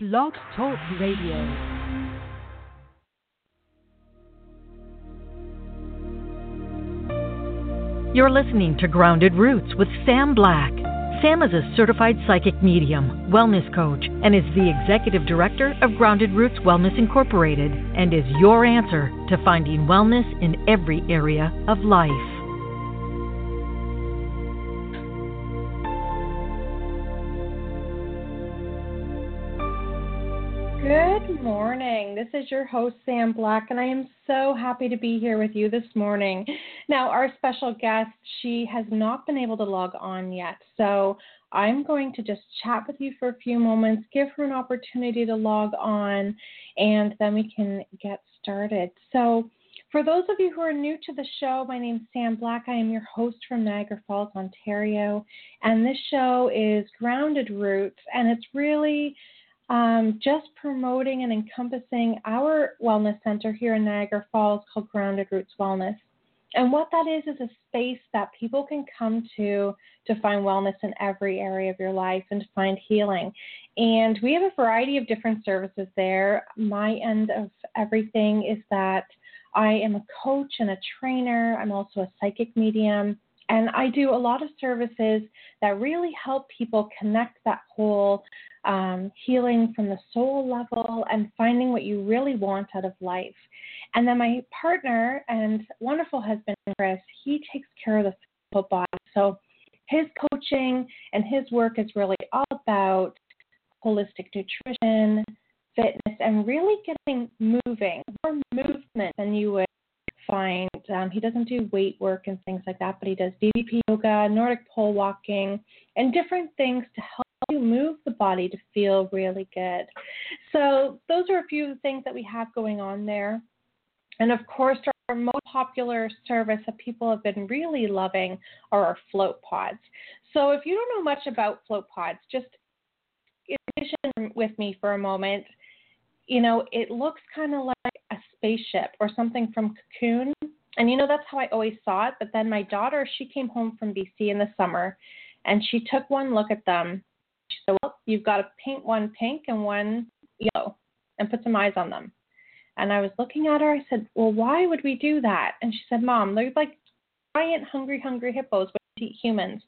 Blog Talk Radio. You're listening to Grounded Roots with Sam Black. Sam is a certified psychic medium, wellness coach, and is the executive director of Grounded Roots Wellness Incorporated, and is your answer to finding wellness in every area of life. Good morning. This is your host, Sam Black, and I am so happy to be here with you this morning. Now, our special guest, she has not been able to log on yet, so I'm going to just chat with you for a few moments, give her an opportunity to log on, and then we can get started. So, for those of you who are new to the show, my name is Sam Black. I am your host from Niagara Falls, Ontario, and this show is Grounded Roots, and it's really um, just promoting and encompassing our wellness center here in Niagara Falls called Grounded Roots Wellness. And what that is is a space that people can come to to find wellness in every area of your life and to find healing. And we have a variety of different services there. My end of everything is that I am a coach and a trainer. I'm also a psychic medium. And I do a lot of services that really help people connect that whole um, healing from the soul level and finding what you really want out of life. And then my partner and wonderful husband, Chris, he takes care of the physical body. So his coaching and his work is really all about holistic nutrition, fitness, and really getting moving, more movement than you would find. Um, he doesn't do weight work and things like that, but he does DDP yoga, Nordic pole walking, and different things to help you move the body to feel really good. So, those are a few things that we have going on there. And of course, our most popular service that people have been really loving are our float pods. So, if you don't know much about float pods, just envision with me for a moment. You know, it looks kind of like spaceship or something from Cocoon. And you know, that's how I always saw it. But then my daughter, she came home from BC in the summer and she took one look at them she said, Well, you've got to paint one pink and one yellow and put some eyes on them. And I was looking at her. I said, Well, why would we do that? And she said, Mom, they're like giant, hungry, hungry hippos with eat humans.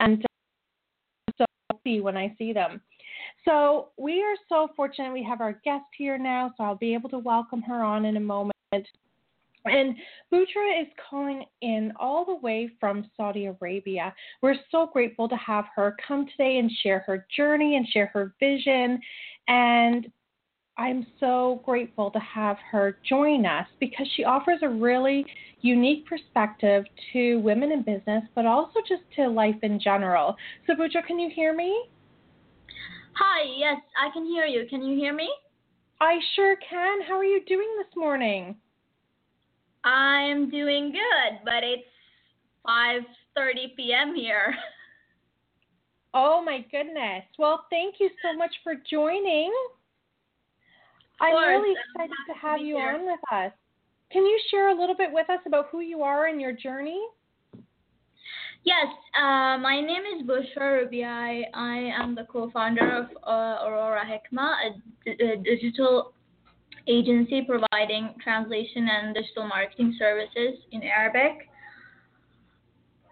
And uh, so happy when I see them. So we are so fortunate. We have our guest here now, so I'll be able to welcome her on in a moment. And Bouchra is calling in all the way from Saudi Arabia. We're so grateful to have her come today and share her journey and share her vision. And I'm so grateful to have her join us because she offers a really unique perspective to women in business, but also just to life in general. So, Bouchra, can you hear me? Hi, yes, I can hear you. Can you hear me? I sure can. How are you doing this morning? I'm doing good, but it's 5:30 p.m. here. Oh my goodness. Well, thank you so much for joining. I'm really excited to have you here. on with us. Can you share a little bit with us about who you are and your journey? Yes, uh, my name is Bouchra Rebiai. I am the co-founder of uh, Aurora Hikma, a, a digital agency providing translation and digital marketing services in Arabic.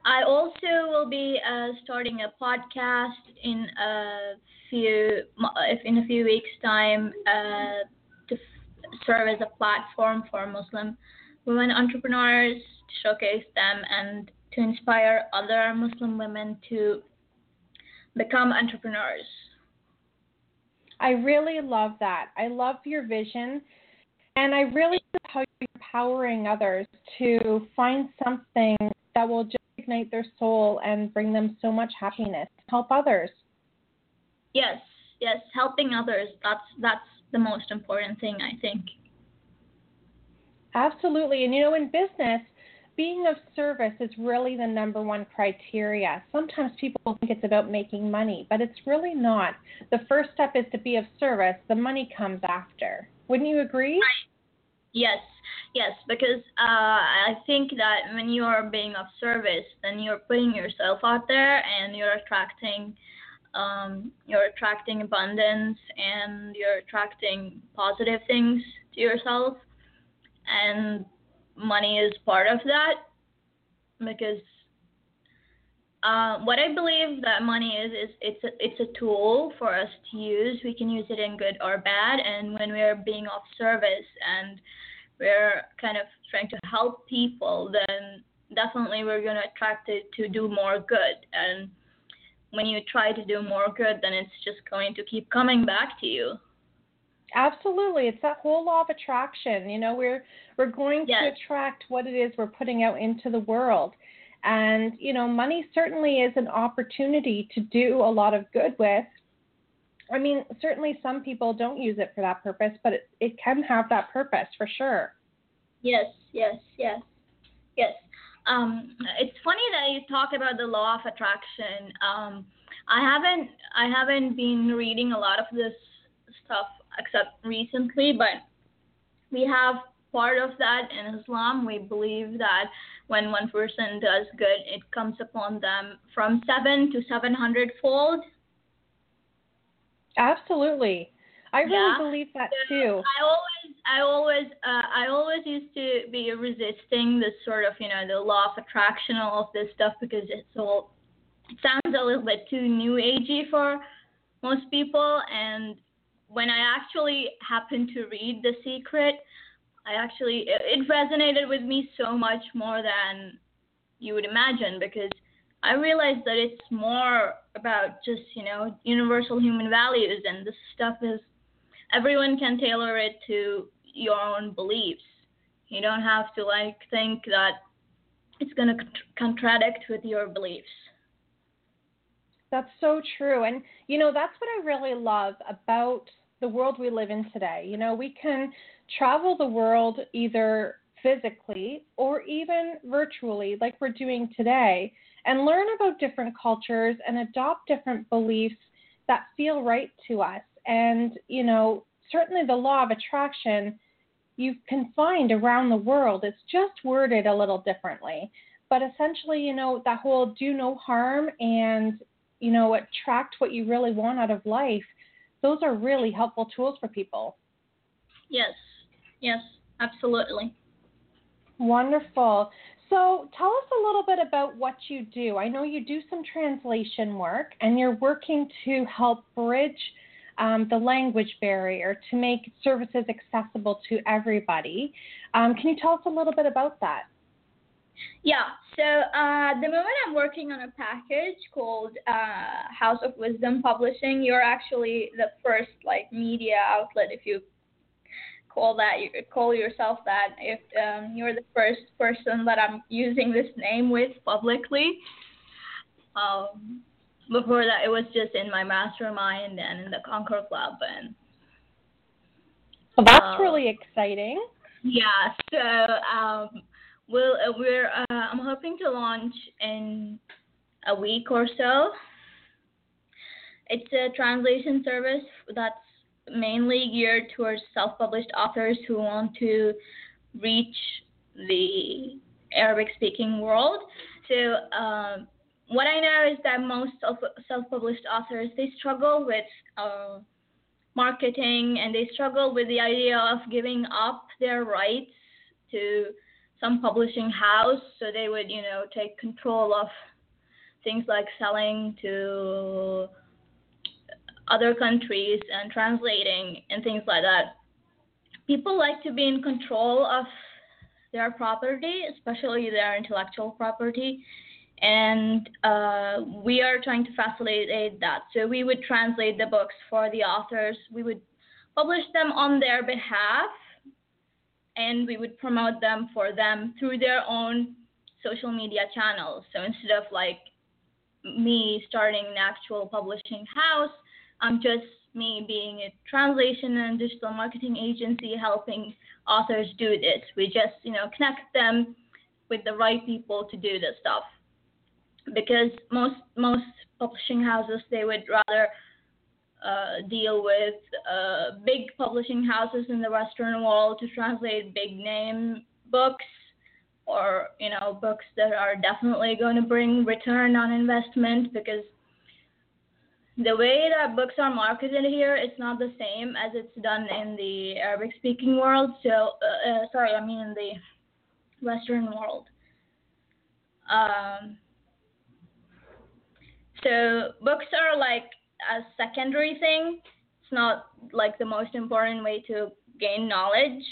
I also will be uh, starting a podcast in a few if in a few weeks time uh, to f- serve as a platform for Muslim women entrepreneurs to showcase them and to inspire other Muslim women to become entrepreneurs. I really love that. I love your vision. And I really love how you're empowering others to find something that will just ignite their soul and bring them so much happiness. Help others. Yes, yes, helping others. That's that's the most important thing, I think. Absolutely. And you know, in business, being of service is really the number one criteria. Sometimes people think it's about making money, but it's really not. The first step is to be of service, the money comes after. Wouldn't you agree? Yes, yes, because uh, I think that when you are being of service, then you're putting yourself out there and you're attracting um, you're attracting abundance and you're attracting positive things to yourself. And money is part of that because uh, what I believe that money is is it's a, it's a tool for us to use. We can use it in good or bad, and when we're being of service and we're kind of trying to help people, then definitely we're to attract it to do more good. And when you try to do more good, then it's just going to keep coming back to you. Absolutely, it's that whole law of attraction. You know, we're we're going yes. to attract what it is we're putting out into the world. And you know, money certainly is an opportunity to do a lot of good with. I mean, certainly some people don't use it for that purpose, but it, it can have that purpose for sure. Yes, yes, yes, yes. Um, it's funny that you talk about the law of attraction. Um, I haven't I haven't been reading a lot of this stuff except recently, but we have part of that in Islam. We believe that when one person does good, it comes upon them from seven to seven hundred fold. Absolutely. I really yeah. believe that too. I always, I always, uh, I always used to be resisting this sort of, you know, the law of attraction, all of this stuff because it's all, it sounds a little bit too new agey for most people. And when I actually happened to read The Secret, I actually, it, resonated with me so much more than you would imagine because I realized that it's more about just, you know, universal human values and this stuff is everyone can tailor it to your own beliefs. You don't have to like think that it's going to contradict with your beliefs. That's so true. And, you know, that's what I really love about the world we live in today. You know, we can travel the world either physically or even virtually, like we're doing today, and learn about different cultures and adopt different beliefs that feel right to us. And, you know, certainly the law of attraction you can find around the world. It's just worded a little differently. But essentially, you know, that whole do no harm and, you know, attract what you really want out of life, those are really helpful tools for people. Yes, yes, absolutely. Wonderful. So tell us a little bit about what you do. I know you do some translation work and you're working to help bridge um, the language barrier to make services accessible to everybody. Um, can you tell us a little bit about that? Yeah, so uh, the moment I'm working on a package called uh, House of Wisdom Publishing, you're actually the first like media outlet, if you call that you call yourself that if um, you're the first person that I'm using this name with publicly. Um, before that, it was just in my mastermind and in the Conquer Club, and well, that's uh, really exciting. Yeah, so um, we'll uh, we're uh, I'm hoping to launch in a week or so. It's a translation service that's mainly geared towards self-published authors who want to reach the Arabic-speaking world. So um, what I know is that most self-published authors they struggle with uh, marketing and they struggle with the idea of giving up their rights to some publishing house so they would you know take control of things like selling to other countries and translating and things like that. People like to be in control of their property, especially their intellectual property, and uh, we are trying to facilitate that. So we would translate the books for the authors, we would publish them on their behalf, and we would promote them for them through their own social media channels. So instead of like me starting an actual publishing house, I'm just me being a translation and digital marketing agency helping authors do this. We just, you know, connect them with the right people to do this stuff because most most publishing houses they would rather uh, deal with uh, big publishing houses in the Western world to translate big name books or you know books that are definitely going to bring return on investment because the way that books are marketed here it's not the same as it's done in the Arabic speaking world. So uh, uh, sorry, I mean in the Western world. Um, so books are like a secondary thing. It's not like the most important way to gain knowledge,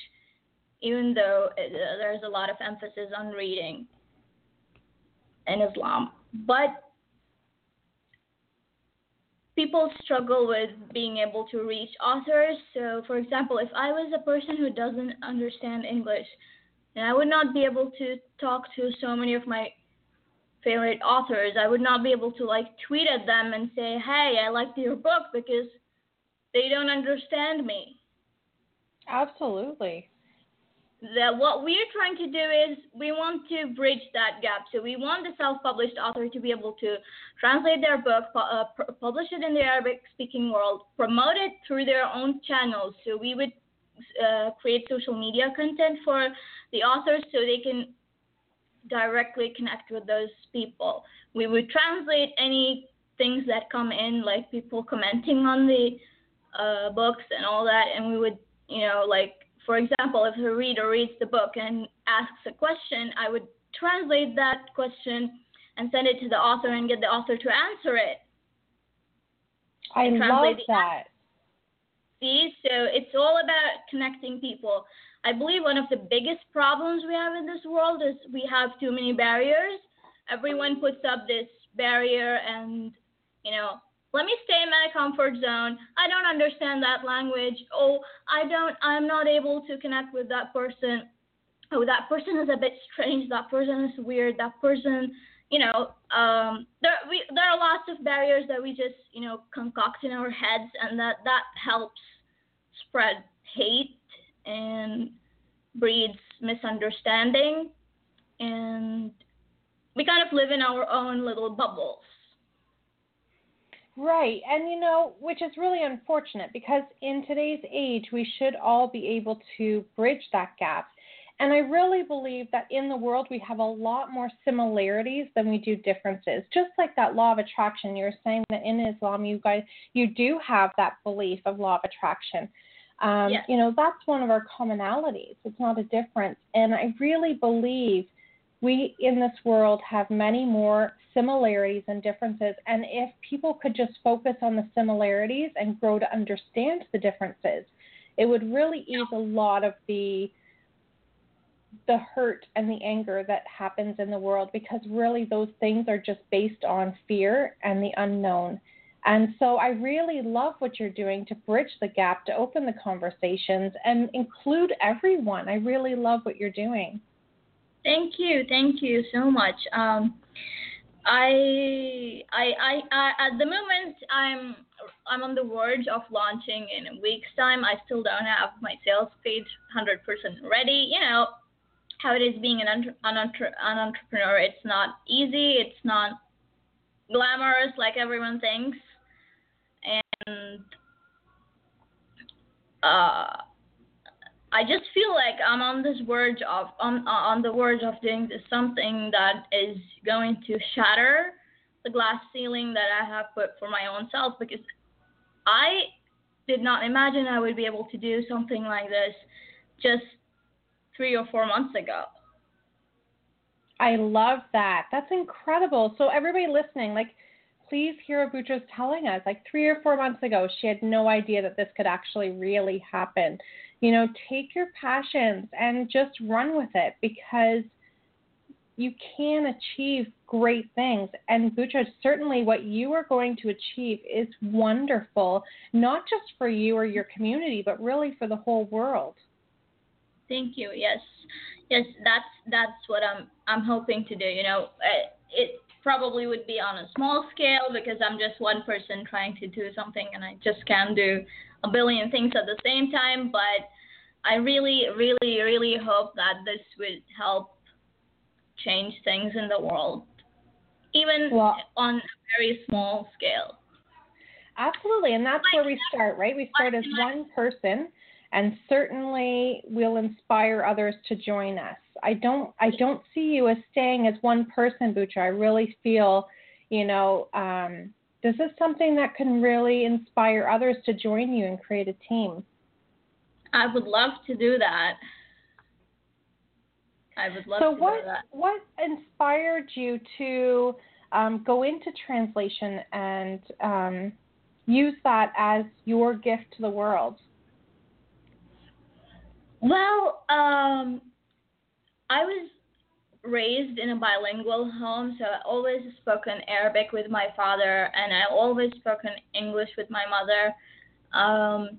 even though it, uh, there's a lot of emphasis on reading in Islam. But people struggle with being able to reach authors. So, for example, if I was a person who doesn't understand English, then I would not be able to talk to so many of my favorite authors. I would not be able to like tweet at them and say, "Hey, I liked your book," because they don't understand me. Absolutely. That what we're trying to do is we want to bridge that gap. So we want the self-published author to be able to translate their book, uh, publish it in the Arabic-speaking world, promote it through their own channels. So we would uh, create social media content for the authors so they can directly connect with those people. We would translate any things that come in, like people commenting on the uh, books and all that, and we would, you know, like for example, if a reader reads the book and asks a question, I would translate that question and send it to the author and get the author to answer it. I love that. See, so it's all about connecting people. I believe one of the biggest problems we have in this world is we have too many barriers. Everyone puts up this barrier and, you know, let me stay in my comfort zone. I don't understand that language. Oh, I don't, I'm not able to connect with that person. Oh, that person is a bit strange. That person is weird. That person, you know, um, there, we, there are lots of barriers that we just, you know, concoct in our heads and that, that helps spread hate and breeds misunderstanding and we kind of live in our own little bubbles. Right. And you know, which is really unfortunate because in today's age, we should all be able to bridge that gap. And I really believe that in the world, we have a lot more similarities than we do differences. Just like that law of attraction, you're saying that in Islam, you guys, you do have that belief of law of attraction. Um, yes. You know, that's one of our commonalities. It's not a difference. And I really believe we in this world have many more similarities and differences. And if people could just focus on the similarities and grow to understand the differences, it would really ease a lot of the the hurt and the anger that happens in the world because really those things are just based on fear and the unknown. And so I really love what you're doing to bridge the gap, to open the conversations and include everyone. I really love what you're doing. Thank you, thank you so much. Um, I, I, I, I, at the moment, I'm, I'm on the verge of launching in a week's time. I still don't have my sales page 100% ready. You know how it is being an, an, an entrepreneur. It's not easy. It's not glamorous like everyone thinks, and uh, I just feel like I'm on this verge of on on the verge of doing something that is going to shatter the glass ceiling that I have put for my own self because I did not imagine I would be able to do something like this just three or four months ago. I love that. That's incredible. So everybody listening, like please hear what Bouchra's telling us. Like three or four months ago, she had no idea that this could actually really happen you know, take your passions and just run with it because you can achieve great things. And Bushra, certainly what you are going to achieve is wonderful, not just for you or your community, but really for the whole world. Thank you. Yes, yes, that's that's what I'm I'm hoping to do. You know, it probably would be on a small scale because I'm just one person trying to do something, and I just can't do a billion things at the same time, but I really, really, really hope that this would help change things in the world, even well, on a very small scale. Absolutely, and that's where we start, right? We start as one person, and certainly we'll inspire others to join us. I don't, I don't see you as staying as one person, Bouchra. I really feel, you know, um, This is something that can really inspire others to join you and create a team. I would love to do that. I would love so to what, do that. what inspired you to um, go into translation and um, use that as your gift to the world? Well, um, I was raised in a bilingual home, so I always spoken Arabic with my father, and I always spoken English with my mother. Um,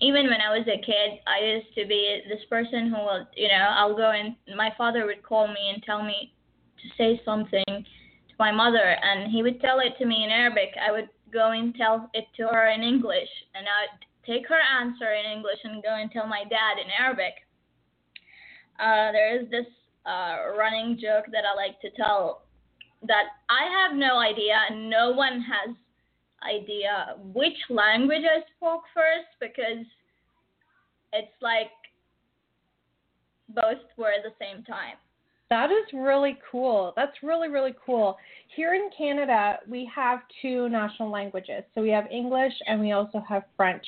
even when I was a kid, I used to be this person who will, you know, I'll go and my father would call me and tell me to say something to my mother, and he would tell it to me in Arabic. I would go and tell it to her in English, and I'd take her answer in English and go and tell my dad in Arabic. Uh, there is this uh, running joke that I like to tell that I have no idea, and no one has idea which language I spoke first because it's like both were at the same time. That is really cool. That's really, really cool. Here in Canada, we have two national languages. So we have English and we also have French.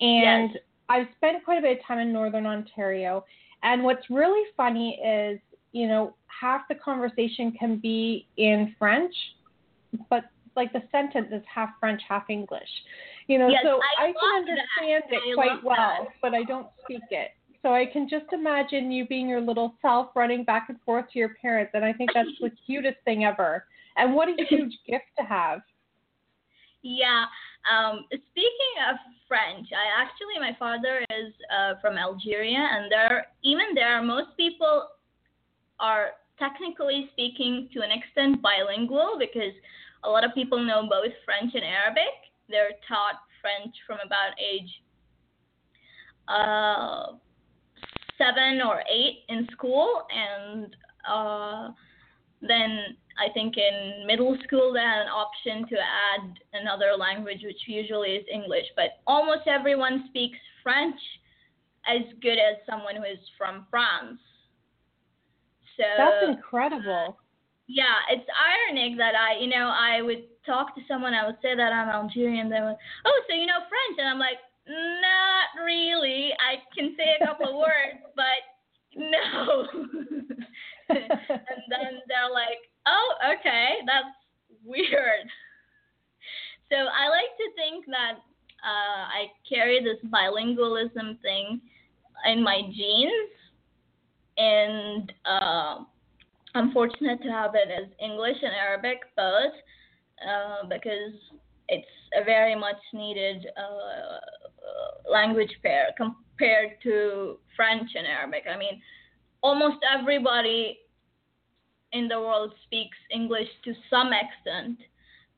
And Yes. I've spent quite a bit of time in Northern Ontario. And what's really funny is, you know, half the conversation can be in French, but like the sentence is half French, half English. You know, Yes, so I I, can understand that. it I quite well, that. but I don't speak it. So I can just imagine you being your little self running back and forth to your parents, and I think that's the cutest thing ever. And what a huge gift to have. Yeah. Um, speaking of French, I actually my father is uh, from Algeria, and there even there most people are technically speaking to an extent bilingual because a lot of people know both French and Arabic. They're taught French from about age uh, seven or eight in school, and uh, then I think in middle school they had an option to add another language, which usually is English. But almost everyone speaks French as good as someone who is from France. So That's incredible. Uh, yeah, it's ironic that I, you know, I would talk to someone, I would say that I'm Algerian, they would, oh, so you know French, and I'm like, not really. I can say a couple of words, but no. and then they're like, oh, okay, that's weird. So I like to think that uh, I carry this bilingualism thing in my genes, and uh, I'm fortunate to have it as English and Arabic both, uh, because it's a very much needed uh, uh, language pair compared to French and Arabic. I mean, almost everybody in the world speaks English to some extent,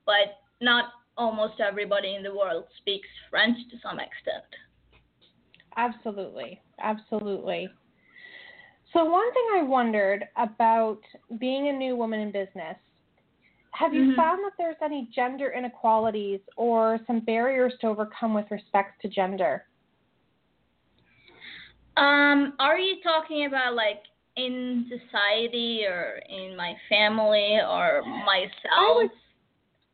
but not almost everybody in the world speaks French to some extent. Absolutely. Absolutely. So, one thing I wondered about being a new woman in business have you Mhm. found that there's any gender inequalities or some barriers to overcome with respect to gender? Um, are you talking about like in society or in my family or myself? would-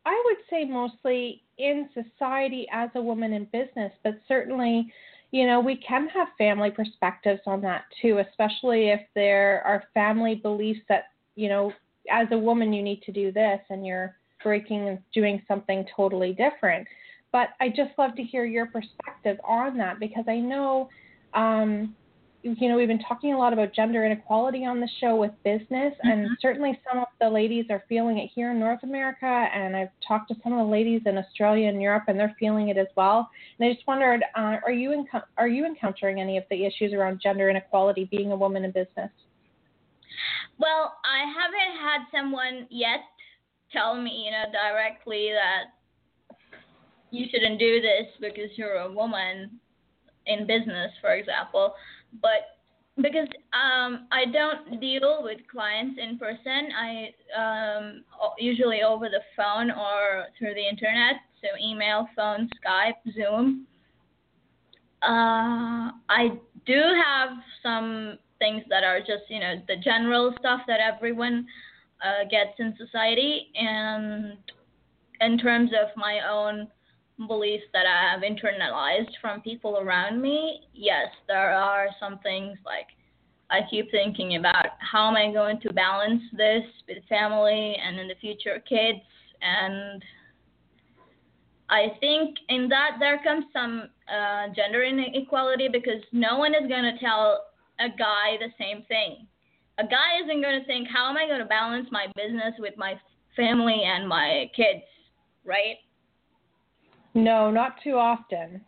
I would say mostly in society as a woman in business, but certainly, you know, we can have family perspectives on that too, especially if there are family beliefs that, you know, as a woman you need to do this and you're breaking and doing something totally different. But I just love to hear your perspective on that because I know um, you know, we've been talking a lot about gender inequality on the show with business, and Mhm. certainly some of the ladies are feeling it here in North America. And I've talked to some of the ladies in Australia and Europe, and they're feeling it as well. And I just wondered, uh, are you are you encountering any of the issues around gender inequality being a woman in business? Well, I haven't had someone yet tell me, you know, directly that you shouldn't do this because you're a woman in business, for example. But because um, I don't deal with clients in person, I um, usually over the phone or through the internet, so email, phone, Skype, Zoom. Uh, I do have some things that are just, you know, the general stuff that everyone uh, gets in society, and in terms of my own beliefs that I have internalized from people around me, yes, there are some things like I keep thinking about how am I going to balance this with family and in the future kids and I think in that there comes some uh, gender inequality because no one is going to tell a guy the same thing. A guy isn't going to think, how am I going to balance my business with my family and my kids, right? No, not too often.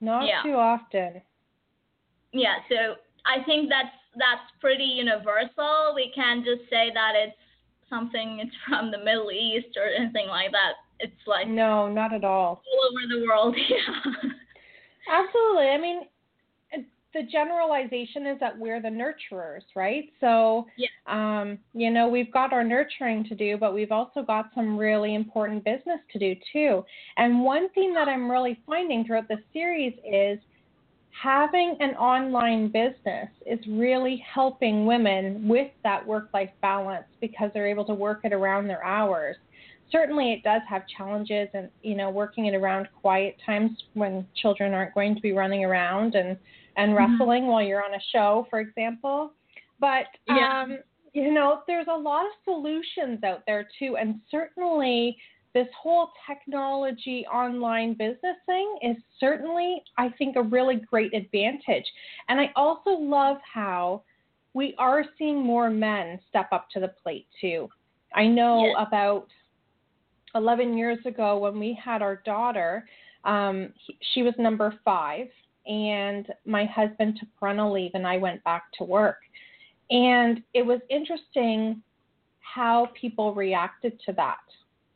Not yeah. too often. Yeah, so I think that's that's pretty universal. We can't just say that it's something it's from the Middle East or anything like that. It's like no, not at all. All over the world, yeah. Absolutely. I mean, the generalization is that we're the nurturers, right? So, yeah. um, you know, we've got our nurturing to do, but we've also got some really important business to do too. And one thing that I'm really finding throughout the series is having an online business is really helping women with that work life balance because they're able to work it around their hours. Certainly, it does have challenges, and you know, working it around quiet times when children aren't going to be running around and and mm-hmm. wrestling mm-hmm. while you're on a show, for example. But yeah. um, you know, there's a lot of solutions out there too, and certainly this whole technology online business thing is certainly, I think, a really great advantage. And I also love how we are seeing more men step up to the plate too. I know yes. about 11 years ago when we had our daughter, um, he, she was number five, and my husband took parental leave, and I went back to work. And it was interesting how people reacted to that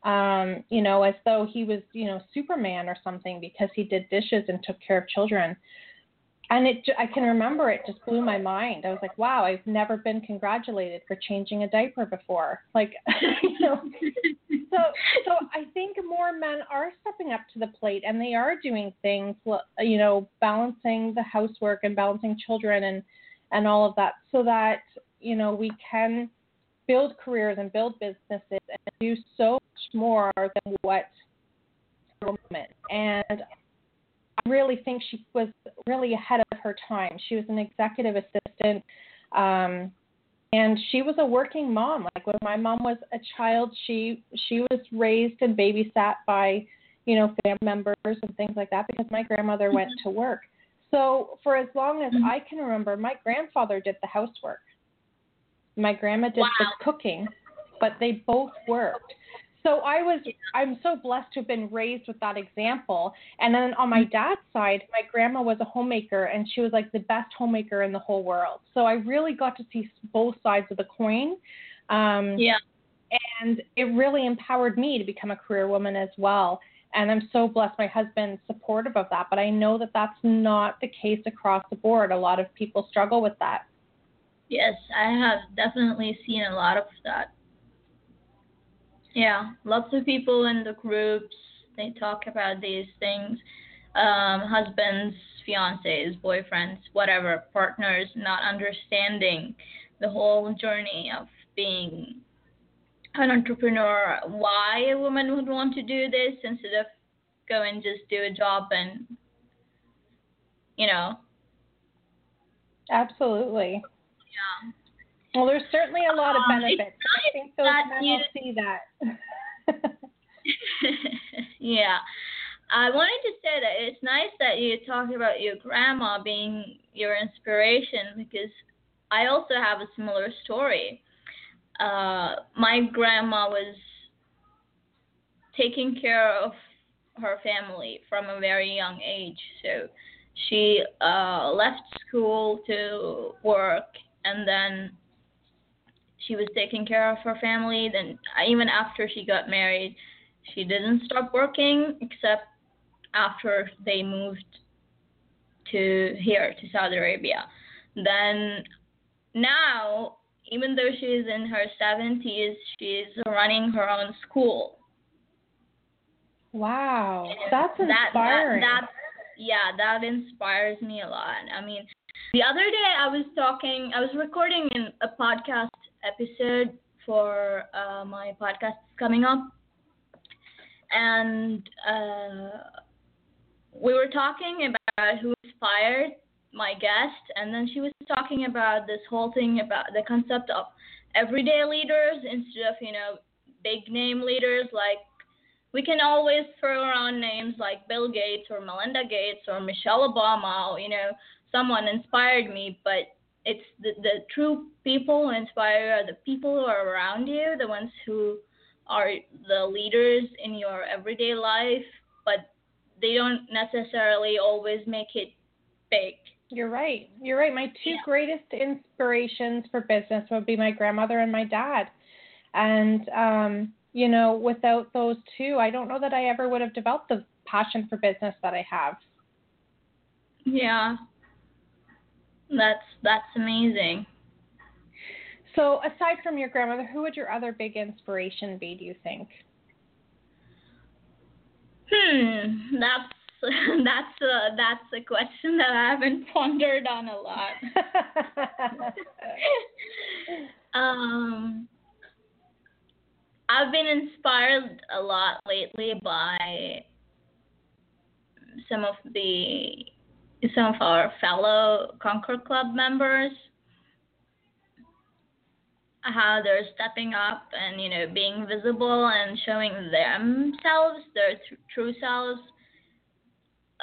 um, you know, as though he was, you know, Superman or something because he did dishes and took care of children. And it, I can remember it just blew my mind. I was like, wow, I've never been congratulated for changing a diaper before. Like, you know, so, so I think more men are stepping up to the plate and they are doing things, you know, balancing the housework and balancing children and, and all of that so that, you know, we can build careers and build businesses and do so much more than what. And I really think she was really ahead of her time. She was an executive assistant. Um, and she was a working mom. Like when my mom was a child, she she was raised and babysat by, you know, family members and things like that because my grandmother mm-hmm. went to work. So for as long as mm-hmm. I can remember, my grandfather did the housework. My grandma did wow. the cooking, but they both worked. So I was I'm so blessed to have been raised with that example. And then on my dad's side, my grandma was a homemaker and she was like the best homemaker in the whole world. So I really got to see both sides of the coin. Um yeah. And it really empowered me to become a career woman as well. And I'm so blessed my husband's supportive of that, but I know that that's not the case across the board. A lot of people struggle with that. Yes, I have definitely seen a lot of that. Yeah, lots of people in the groups they talk about these things. Um, husbands, fiancés, boyfriends, whatever, partners not understanding the whole journey of being an entrepreneur. Why a woman would want to do this instead of go and just do a job and you know. Absolutely. Yeah. Well, there's certainly a lot of um, benefits. Nice I think those men you... see that. yeah. I wanted to say that it's nice that you talked about your grandma being your inspiration because I also have a similar story. Uh, my grandma was taking care of her family from a very young age. So she uh, left school to work and then she was taking care of her family. Then even after she got married, she didn't stop working except after they moved to here to Saudi Arabia. Then now, even though she's in her 70s, she's running her own school. Wow, that's inspiring. That, that, that, yeah, that inspires me a lot. I mean, the other day I was talking, I was recording in a podcast episode for uh, my podcast coming up, and uh, we were talking about who inspired my guest, and then she was talking about this whole thing about the concept of everyday leaders instead of you know big name leaders. Like we can always throw around names like Bill Gates or Melinda Gates or Michelle Obama, you know, someone inspired me, but it's the, the true people who inspire are the people who are around you, the ones who are the leaders in your everyday life, but they don't necessarily always make it big. You're right. You're right. My two yeah. greatest inspirations for business would be my grandmother and my dad. And um you know, without those two, I don't know that I ever would have developed the passion for business that I have. Yeah. That's that's amazing. So, aside from your grandmother, who would your other big inspiration be, do you think? Hmm, that's that's a, that's a question that I haven't pondered on a lot. um, I've been inspired a lot lately by some of the some of our fellow Conquer Club members how they're stepping up and you know being visible and showing themselves their th- true selves.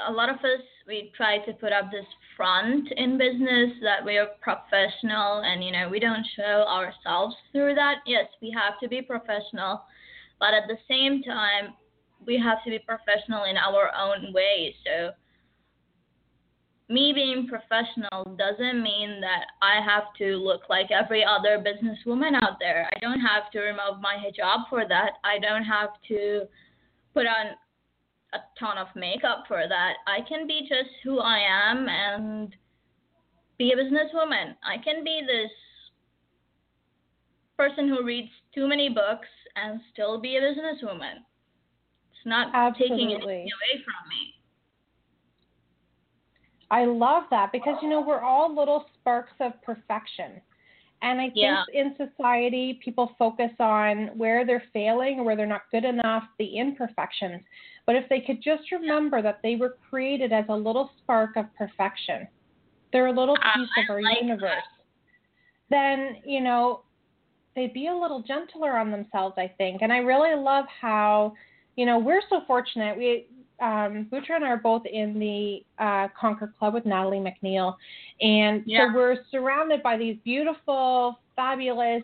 A lot of us we try to put up this front in business that we are professional and you know we don't show ourselves through that. Yes we have to be professional but at the same time we have to be professional in our own way. So me being professional doesn't mean that I have to look like every other businesswoman out there. I don't have to remove my hijab for that. I don't have to put on a ton of makeup for that. I can be just who I am and be a businesswoman. I can be this person who reads too many books and still be a businesswoman. It's not Absolutely. taking anything away from me. I love that because you know we're all little sparks of perfection. And I think yeah. in society, people focus on where they're failing or where they're not good enough, the imperfections. But if they could just remember that they were created as a little spark of perfection, they're a little ah, piece of our like universe, that. then, you know, they'd be a little gentler on themselves, I think. And I really love how, you know, we're so fortunate. We, um, Bouchra and I are both in the uh, Conquer Club with Natalie MacNeil, and yeah. so we're surrounded by these beautiful, fabulous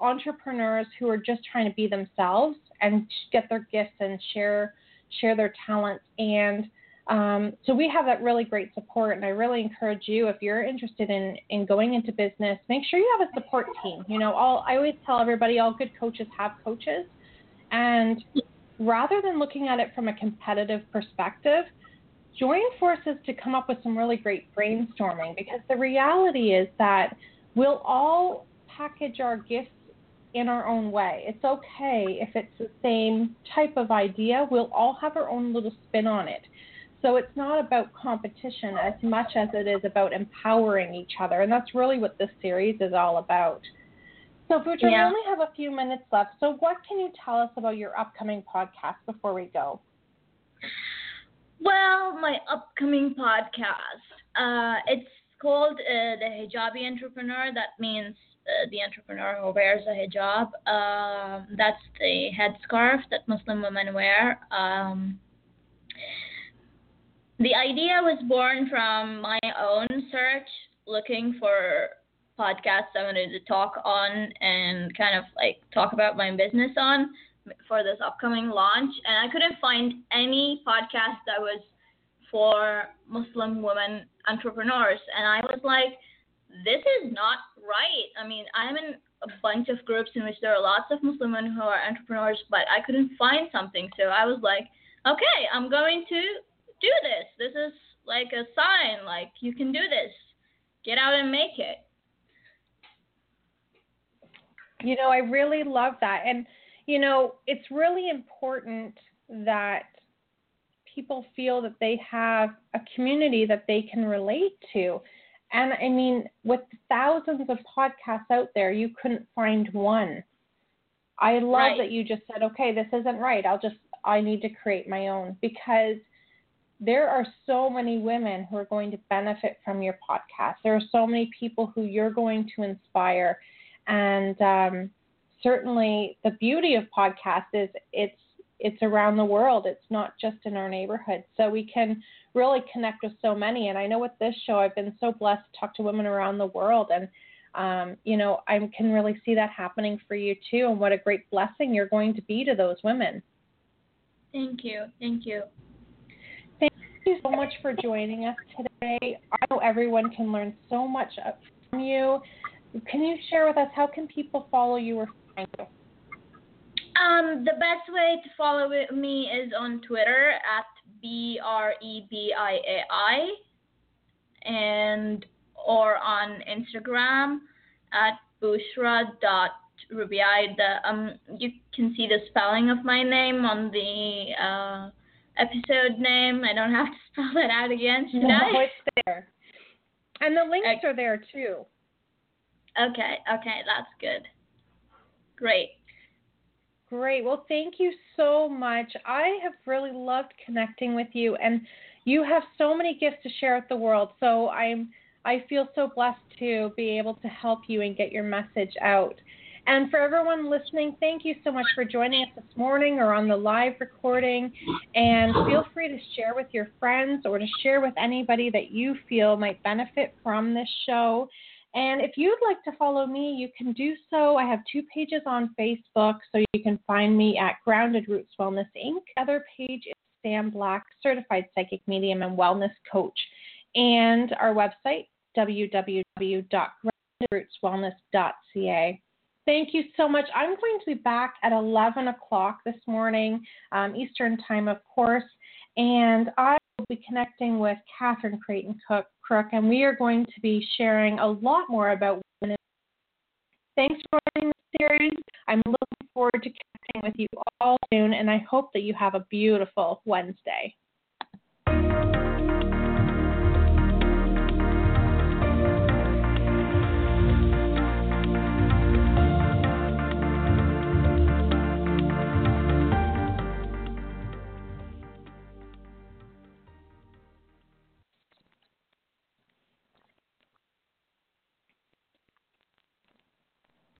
entrepreneurs who are just trying to be themselves and get their gifts and share share their talents. And um, so we have that really great support, and I really encourage you if you're interested in in going into business, make sure you have a support team. You know, all I always tell everybody, all good coaches have coaches, and rather than looking at it from a competitive perspective, join forces to come up with some really great brainstorming because the reality is that we'll all package our gifts in our own way. It's okay if it's the same type of idea, we'll all have our own little spin on it. So it's not about competition as much as it is about empowering each other. And that's really what this series is all about. So, Bouchra, yeah. we only have a few minutes left. So, what can you tell us about your upcoming podcast before we go? Well, my upcoming podcast, uh, it's called uh, the Hijabi Entrepreneur. That means uh, the entrepreneur who wears a hijab. Um, that's the headscarf that Muslim women wear. Um, the idea was born from my own search, looking for podcasts I wanted to talk on and kind of like talk about my business on for this upcoming launch. And I couldn't find any podcast that was for Muslim women entrepreneurs. And I was like, this is not right. I mean, I'm in a bunch of groups in which there are lots of Muslim women who are entrepreneurs, but I couldn't find something. So I was like, okay, I'm going to do this. This is like a sign, like you can do this. Get out and make it. You know, I really love that. And, you know, it's really important that people feel that they have a community that they can relate to. And I mean, with thousands of podcasts out there, you couldn't find one. I love right. that you just said, okay, this isn't right. I'll just I need to create my own because there are so many women who are going to benefit from your podcast. There are so many people who you're going to inspire. And um, certainly the beauty of podcasts is it's it's around the world. It's not just in our neighborhood. So we can really connect with so many. And I know with this show, I've been so blessed to talk to women around the world. And, um, you know, I can really see that happening for you too. And what a great blessing you're going to be to those women. Thank you. Thank you. Thank you so much for joining us today. I know everyone can learn so much from you. Can you share with us how can people follow you or find you? Um, the best way to follow me is on Twitter at B R E B I A I, and or on Instagram at bouchra.rebiai. The um, you can see the spelling of my name on the uh, episode name. I don't have to spell that out again, should no, I? it's there. And the links okay. are there too. Okay, okay, that's good. Great. Great. Well, thank you so much. I have really loved connecting with you, and you have so many gifts to share with the world. So I'm I feel so blessed to be able to help you and get your message out. And for everyone listening, thank you so much for joining us this morning or on the live recording. And feel free to share with your friends or to share with anybody that you feel might benefit from this show. And if you'd like to follow me, you can do so. I have two pages on Facebook, so you can find me at Grounded Roots Wellness Inc. The other page is Sam Black, Certified Psychic Medium and Wellness Coach. And our website, www.groundedrootswellness.ca. Thank you so much. I'm going to be back at 11 o'clock this morning, um, Eastern Time, of course, and I will be connecting with Catherine Creighton Cook, Crook, and we are going to be sharing a lot more about women. Thanks for watching the series. I'm looking forward to connecting with you all soon, and I hope that you have a beautiful Wednesday.